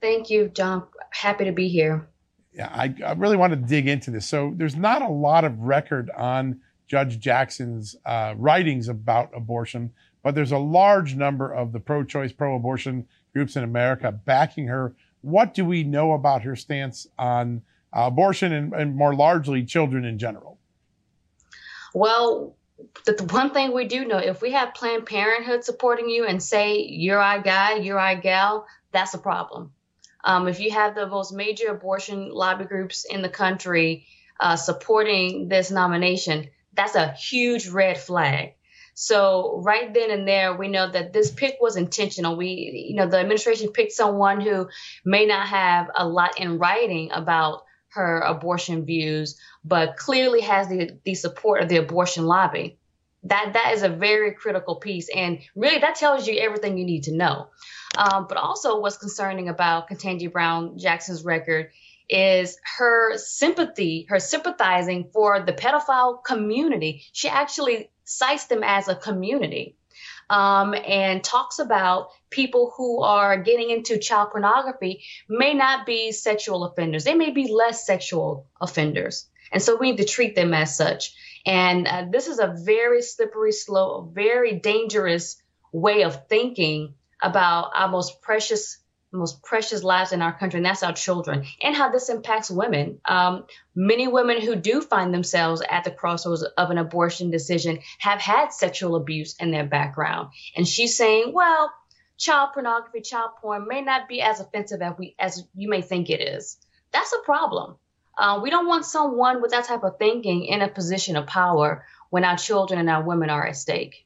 Thank you, John. Happy to be here. Yeah, I, I really want to dig into this. So, there's not a lot of record on Judge Jackson's uh, writings about abortion, but there's a large number of the pro choice, pro abortion groups in America backing her. What do we know about her stance on uh, abortion and, and, more largely children in general? Well, the, one thing we do know if we have Planned Parenthood supporting you and say, you're our guy, you're our gal, that's a problem. Um, if you have the most major abortion lobby groups in the country uh, supporting this nomination, that's a huge red flag. So right then and there, we know that this pick was intentional. We, you know, the administration picked someone who may not have a lot in writing about her abortion views, but clearly has the, the support of the abortion lobby. That that is a very critical piece, and really that tells you everything you need to know. Um, but also, what's concerning about Ketanji Brown Jackson's record is her sympathy, her sympathizing for the pedophile community. She actually cites them as a community. um, and talks about people who are getting into child pornography may not be sexual offenders. They may be less sexual offenders. And so we need to treat them as such. And uh, this is a very slippery slope, very dangerous way of thinking about our most precious most precious lives in our country, and that's our children, and how this impacts women. Um, many women who do find themselves at the crossroads of an abortion decision have had sexual abuse in their background. And she's saying, well, child pornography, child porn may not be as offensive as we as you may think it is. That's a problem. Uh, we don't want someone with that type of thinking in a position of power when our children and our women are at stake.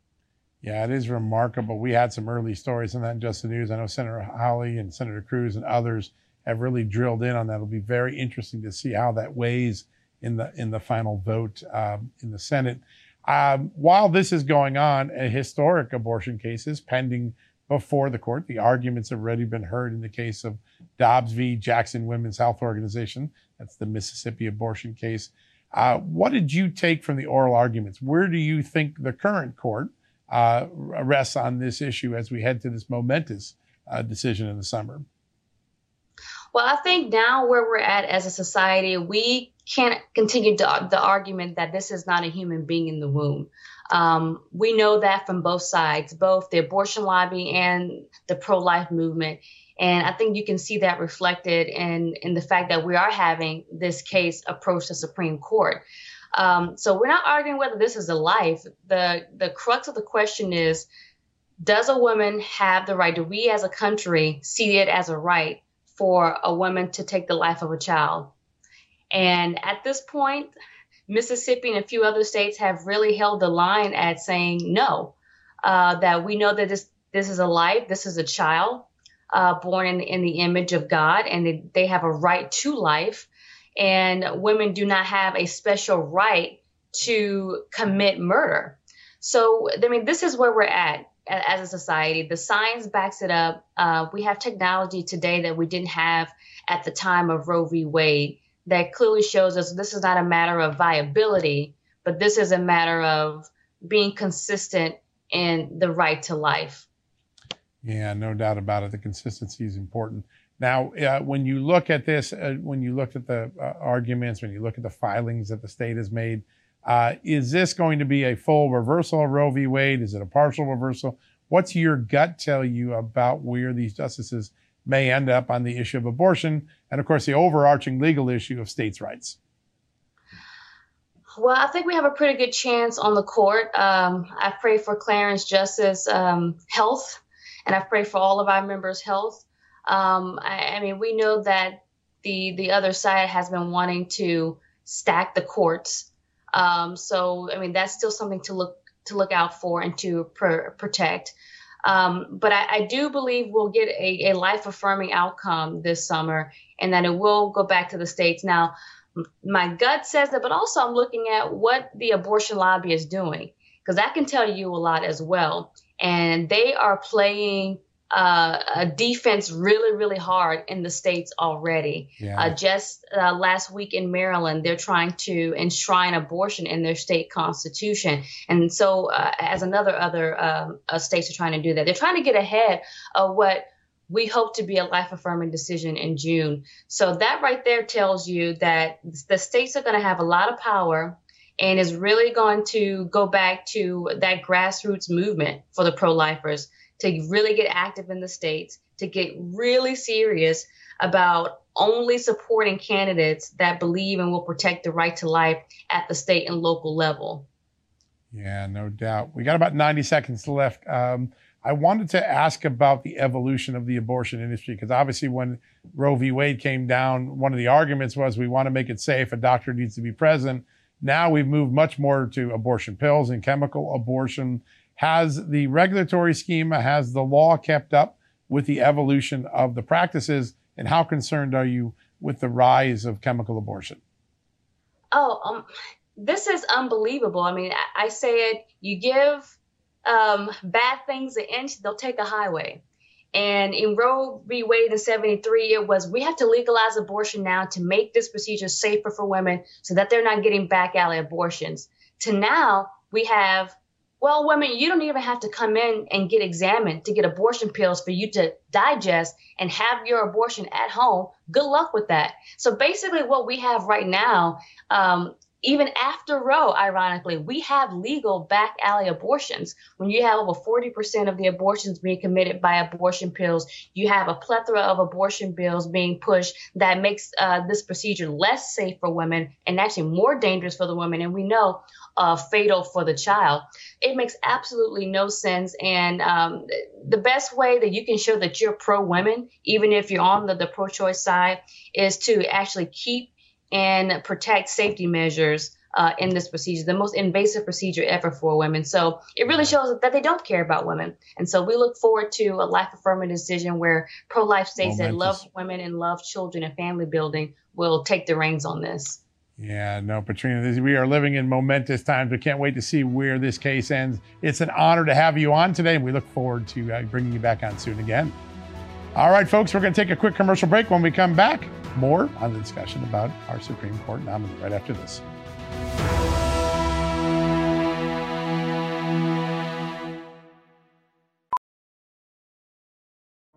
Yeah, it is remarkable. We had some early stories on that in Just the News. I know Senator Hawley and Senator Cruz and others have really drilled in on that. It'll be very interesting to see how that weighs in the in the final vote um, in the Senate. Um, while this is going on, a historic abortion case is pending before the court. The arguments have already been heard in the case of Dobbs v. Jackson Women's Health Organization. That's the Mississippi abortion case. Uh, what did you take from the oral arguments? Where do you think the current court uh, rests on this issue as we head to this momentous uh, decision in the summer? Well, I think now where we're at as a society, we can't continue to, the argument that this is not a human being in the womb. Um, we know that from both sides, both the abortion lobby and the pro life movement. And I think you can see that reflected in, in the fact that we are having this case approach the Supreme Court. Um, so we're not arguing whether this is a life. The the crux of the question is, does a woman have the right? Do we as a country see it as a right for a woman to take the life of a child? And at this point, Mississippi and a few other states have really held the line at saying no. Uh, that we know that this this is a life, this is a child uh, born in, in the image of God, and they, they have a right to life and women do not have a special right to commit murder. So, I mean, this is where we're at as a society. The science backs it up. Uh, we have technology today that we didn't have at the time of Roe v. Wade that clearly shows us this is not a matter of viability, but this is a matter of being consistent in the right to life. Yeah, no doubt about it. The consistency is important. Now, uh, when you look at this, uh, when you look at the uh, arguments, when you look at the filings that the state has made, uh, is this going to be a full reversal of Roe v. Wade? Is it a partial reversal? What's your gut tell you about where these justices may end up on the issue of abortion and, of course, the overarching legal issue of states' rights? Well, I think we have a pretty good chance on the court. Um, I pray for Clarence Justice um, health, and I pray for all of our members' health. Um, I, I, mean, we know that the the other side has been wanting to stack the courts. Um, so, I mean, that's still something to look to look out for and to pr- protect. Um, but I, I, do believe we'll get a, a life affirming outcome this summer, and that it will go back to the states. Now, my gut says that, but also I'm looking at what the abortion lobby is doing because that can tell you a lot as well. And they are playing uh, a defense really, really hard in the states already. Yeah. Uh, just uh, last week in Maryland, they're trying to enshrine abortion in their state constitution, and so uh, as another other um, uh, states are trying to do that, they're trying to get ahead of what we hope to be a life affirming decision in June. So that right there tells you that the states are going to have a lot of power and is really going to go back to that grassroots movement for the pro lifers to really get active in the states, to get really serious about only supporting candidates that believe and will protect the right to life at the state and local level. Yeah, no doubt. We got about 90 seconds left. Um, I wanted to ask about the evolution of the abortion industry because obviously, when Roe v. Wade came down, one of the arguments was we want to make it safe, a doctor needs to be present. Now we've moved much more to abortion pills and chemical abortion. Has the regulatory schema, has the law kept up with the evolution of the practices? And how concerned are you with the rise of chemical abortion? Oh, um, this is unbelievable. I mean, I, I say it, you give um, bad things an inch, they'll take a highway. And in Roe v. Wade in 73, it was we have to legalize abortion now to make this procedure safer for women so that they're not getting back alley abortions. To now, we have well, women, you don't even have to come in and get examined to get abortion pills for you to digest and have your abortion at home. Good luck with that. So basically, what we have right now, um, even after Roe, ironically, we have legal back alley abortions. When you have over 40% of the abortions being committed by abortion pills, you have a plethora of abortion bills being pushed that makes uh, this procedure less safe for women and actually more dangerous for the women. And we know uh, fatal for the child. It makes absolutely no sense. And um, the best way that you can show that you're pro women, even if you're on the, the pro choice side, is to actually keep and protect safety measures uh, in this procedure, the most invasive procedure ever for women. So it really shows that they don't care about women. And so we look forward to a life affirming decision where pro life states Momentous. that love women and love children and family building will take the reins on this. Yeah, no, Patrina, we are living in momentous times. We can't wait to see where this case ends. It's an honor to have you on today, and we look forward to uh, bringing you back on soon again. All right, folks, we're going to take a quick commercial break. When we come back, more on the discussion about our Supreme Court nominee right after this.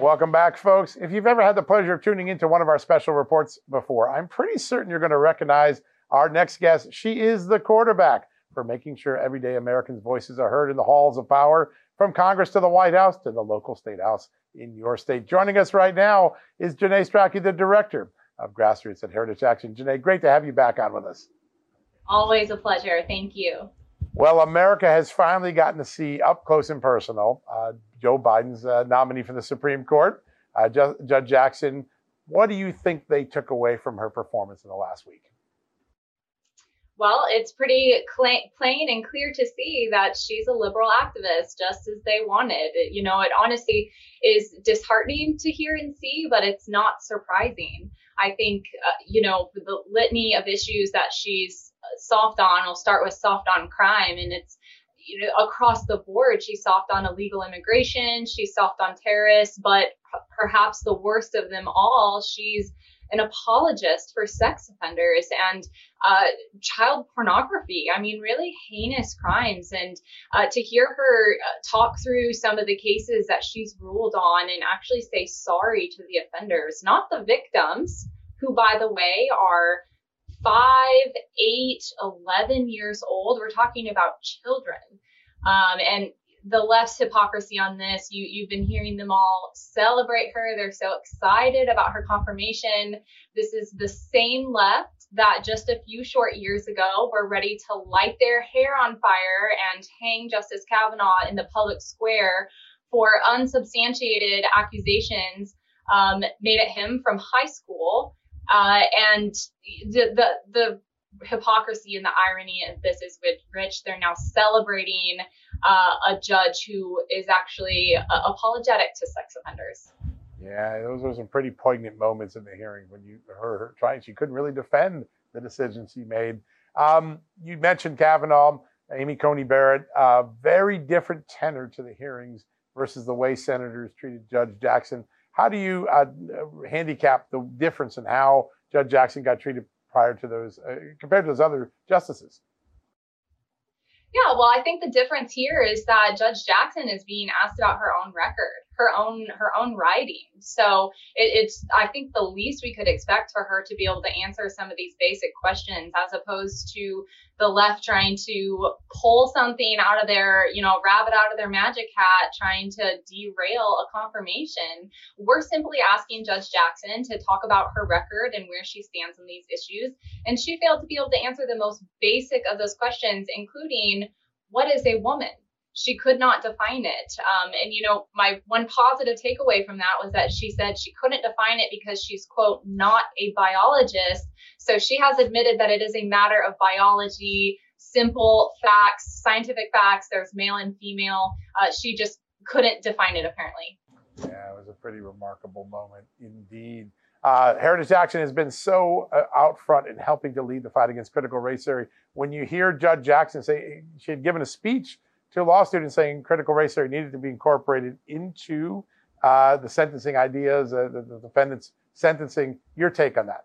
Welcome back, folks. If you've ever had the pleasure of tuning into one of our special reports before, I'm pretty certain you're going to recognize our next guest. She is the quarterback for making sure everyday Americans' voices are heard in the halls of power, from Congress to the White House to the local state house in your state. Joining us right now is Janae Stracke, the director of Grassroots at Heritage Action. Janae, great to have you back on with us. Always a pleasure. Thank you. Well, America has finally gotten to see up close and personal uh, Joe Biden's uh, nominee for the Supreme Court, uh, Ju- Judge Jackson. What do you think they took away from her performance in the last week? Well, it's pretty cl- plain and clear to see that she's a liberal activist, just as they wanted. You know, it honestly is disheartening to hear and see, but it's not surprising. I think, uh, you know, the litany of issues that she's soft on, we'll start with soft on crime, and it's you know, across the board, she's soft on illegal immigration, she's soft on terrorists, but p- perhaps the worst of them all, she's an apologist for sex offenders and uh, child pornography. I mean, really heinous crimes. And uh, to hear her uh, talk through some of the cases that she's ruled on and actually say sorry to the offenders, not the victims, who, by the way, are five, eight, 11 years old. We're talking about children. Um, and the left's hypocrisy on this, you, you've been hearing them all celebrate her. They're so excited about her confirmation. This is the same left that just a few short years ago were ready to light their hair on fire and hang Justice Kavanaugh in the public square for unsubstantiated accusations um, made at him from high school. Uh, and the, the, the hypocrisy and the irony of this is with Rich, they're now celebrating uh, a judge who is actually uh, apologetic to sex offenders. Yeah, those were some pretty poignant moments in the hearing when you heard her trying. She couldn't really defend the decisions she made. Um, you mentioned Kavanaugh, Amy Coney Barrett, uh, very different tenor to the hearings versus the way senators treated Judge Jackson. How do you uh, handicap the difference in how Judge Jackson got treated prior to those, uh, compared to those other justices? Yeah, well, I think the difference here is that Judge Jackson is being asked about her own record, her own her own writing. So it, it's I think the least we could expect for her to be able to answer some of these basic questions, as opposed to the left trying to pull something out of their you know rabbit out of their magic hat, trying to derail a confirmation. We're simply asking Judge Jackson to talk about her record and where she stands on these issues, and she failed to be able to answer the most basic of those questions, including what is a woman? She could not define it. Um, and, you know, my one positive takeaway from that was that she said she couldn't define it because she's, quote, not a biologist. So she has admitted that it is a matter of biology, simple facts, scientific facts. There's male and female. Uh, she just couldn't define it, apparently. Yeah, it was a pretty remarkable moment indeed. Uh, Heritage Action has been so uh, out front in helping to lead the fight against critical race theory. When you hear Judge Jackson say she had given a speech to law students saying critical race theory needed to be incorporated into uh, the sentencing ideas, uh, the, the defendant's sentencing, your take on that?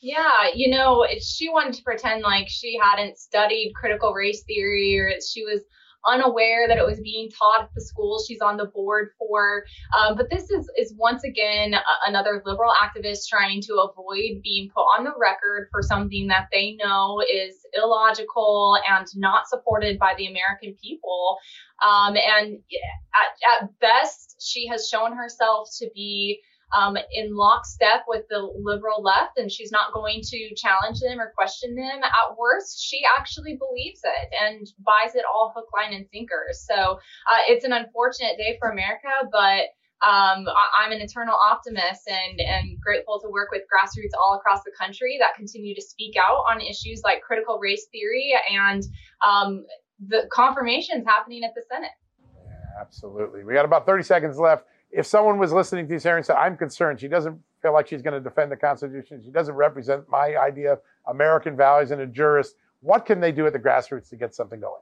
Yeah, you know, she wanted to pretend like she hadn't studied critical race theory or she was unaware that it was being taught at the school she's on the board for. Um, but this is is once again a, another liberal activist trying to avoid being put on the record for something that they know is illogical and not supported by the American people. Um, and at, at best, she has shown herself to be um, in lockstep with the liberal left and she's not going to challenge them or question them. At worst, she actually believes it and buys it all hook, line, and sinker. So uh, it's an unfortunate day for America, but um, I, am an eternal optimist and, grateful to work with grassroots all across the country that continue to speak out on issues like critical race theory and um, the confirmations happening at the Senate. Yeah, absolutely. We got about 30 seconds left if someone was listening to these hearings and said, I'm concerned, she doesn't feel like she's going to defend the Constitution, she doesn't represent my idea of American values and a jurist, what can they do at the grassroots to get something going?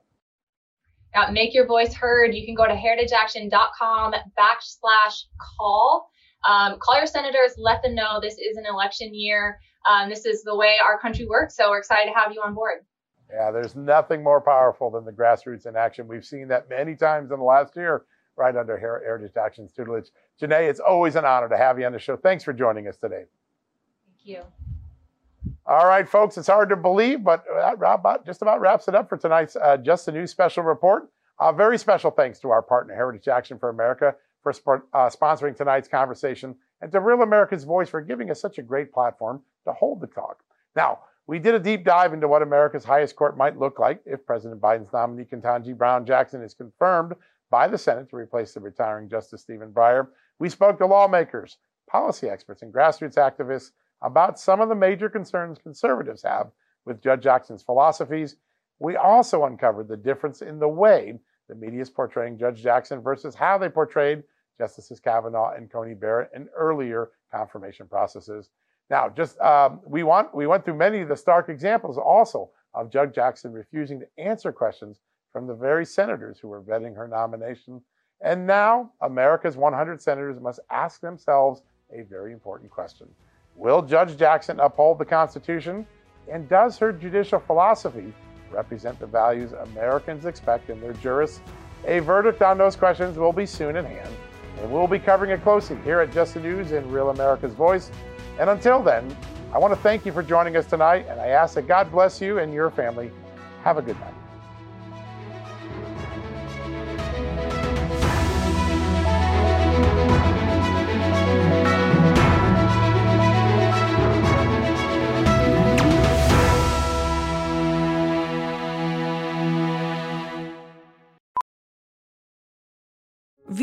Uh, make your voice heard. You can go to heritageaction.com backslash call. Um, call your senators, let them know this is an election year. Um, this is the way our country works. So we're excited to have you on board. Yeah, there's nothing more powerful than the grassroots in action. We've seen that many times in the last year right under Heritage Action's tutelage. Janae, it's always an honor to have you on the show. Thanks for joining us today. Thank you. All right, folks, it's hard to believe, but that just about wraps it up for tonight's uh, Just the News special report. A very special thanks to our partner, Heritage Action for America, for uh, sponsoring tonight's conversation, and to Real America's Voice for giving us such a great platform to hold the talk. Now, we did a deep dive into what America's highest court might look like if President Biden's nominee, Ketanji Brown Jackson, is confirmed by the Senate to replace the retiring Justice Stephen Breyer. We spoke to lawmakers, policy experts, and grassroots activists about some of the major concerns conservatives have with Judge Jackson's philosophies. We also uncovered the difference in the way the media is portraying Judge Jackson versus how they portrayed Justices Kavanaugh and Coney Barrett in earlier confirmation processes. Now, just um, we want we went through many of the stark examples also of Judge Jackson refusing to answer questions from the very senators who were vetting her nomination. And now, America's 100 senators must ask themselves a very important question Will Judge Jackson uphold the Constitution? And does her judicial philosophy represent the values Americans expect in their jurists? A verdict on those questions will be soon in hand, and we'll be covering it closely here at Just the News in Real America's Voice. And until then, I want to thank you for joining us tonight, and I ask that God bless you and your family. Have a good night.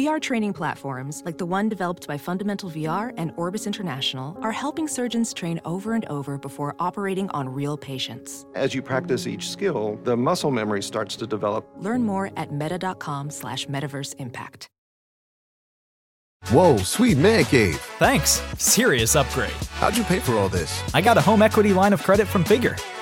VR training platforms, like the one developed by Fundamental VR and Orbis International, are helping surgeons train over and over before operating on real patients. As you practice each skill, the muscle memory starts to develop. Learn more at meta.com slash metaverse impact. Whoa, sweet man cave. Thanks. Serious upgrade. How'd you pay for all this? I got a home equity line of credit from Figure.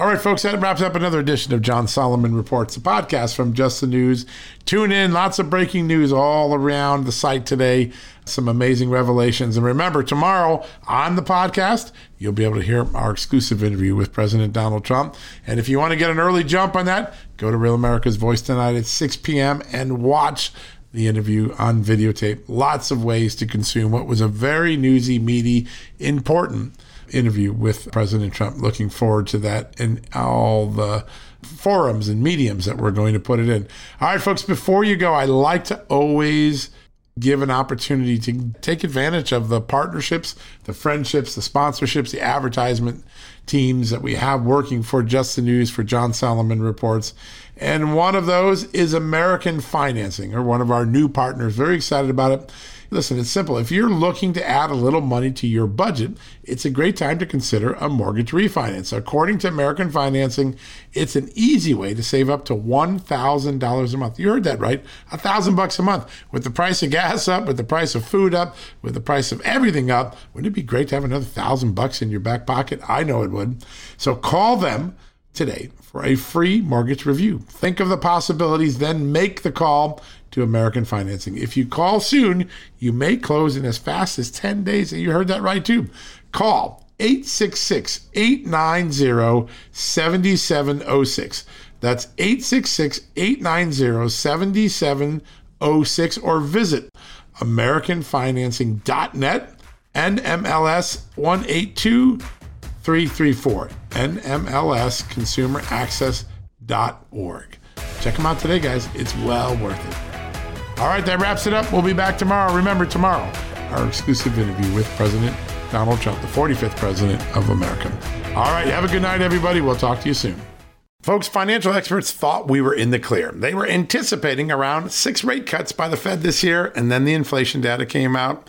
All right, folks, that wraps up another edition of John Solomon Reports, a podcast from Just the News. Tune in, lots of breaking news all around the site today, some amazing revelations. And remember, tomorrow on the podcast, you'll be able to hear our exclusive interview with President Donald Trump. And if you want to get an early jump on that, go to Real America's Voice tonight at 6 p.m. and watch the interview on videotape. Lots of ways to consume what was a very newsy, meaty, important interview with President Trump. Looking forward to that and all the forums and mediums that we're going to put it in. All right, folks, before you go, I like to always give an opportunity to take advantage of the partnerships, the friendships, the sponsorships, the advertisement teams that we have working for Just the News, for John Solomon Reports. And one of those is American Financing, or one of our new partners. Very excited about it. Listen, it's simple. If you're looking to add a little money to your budget, it's a great time to consider a mortgage refinance. According to American Financing, it's an easy way to save up to $1,000 a month. You heard that right. A thousand bucks a month. With the price of gas up, with the price of food up, with the price of everything up, wouldn't it be great to have another thousand bucks in your back pocket? I know it would. So call them today for a free mortgage review. Think of the possibilities, then make the call to American Financing. If you call soon, you may close in as fast as 10 days. And You heard that right, too. Call 866 890 7706. That's 866 890 7706 or visit AmericanFinancing.net NMLS 182 334, nmlsconsumeraccess.org. Check them out today, guys. It's well worth it. All right, that wraps it up. We'll be back tomorrow. Remember, tomorrow, our exclusive interview with President Donald Trump, the 45th President of America. All right, have a good night, everybody. We'll talk to you soon. Folks, financial experts thought we were in the clear. They were anticipating around six rate cuts by the Fed this year, and then the inflation data came out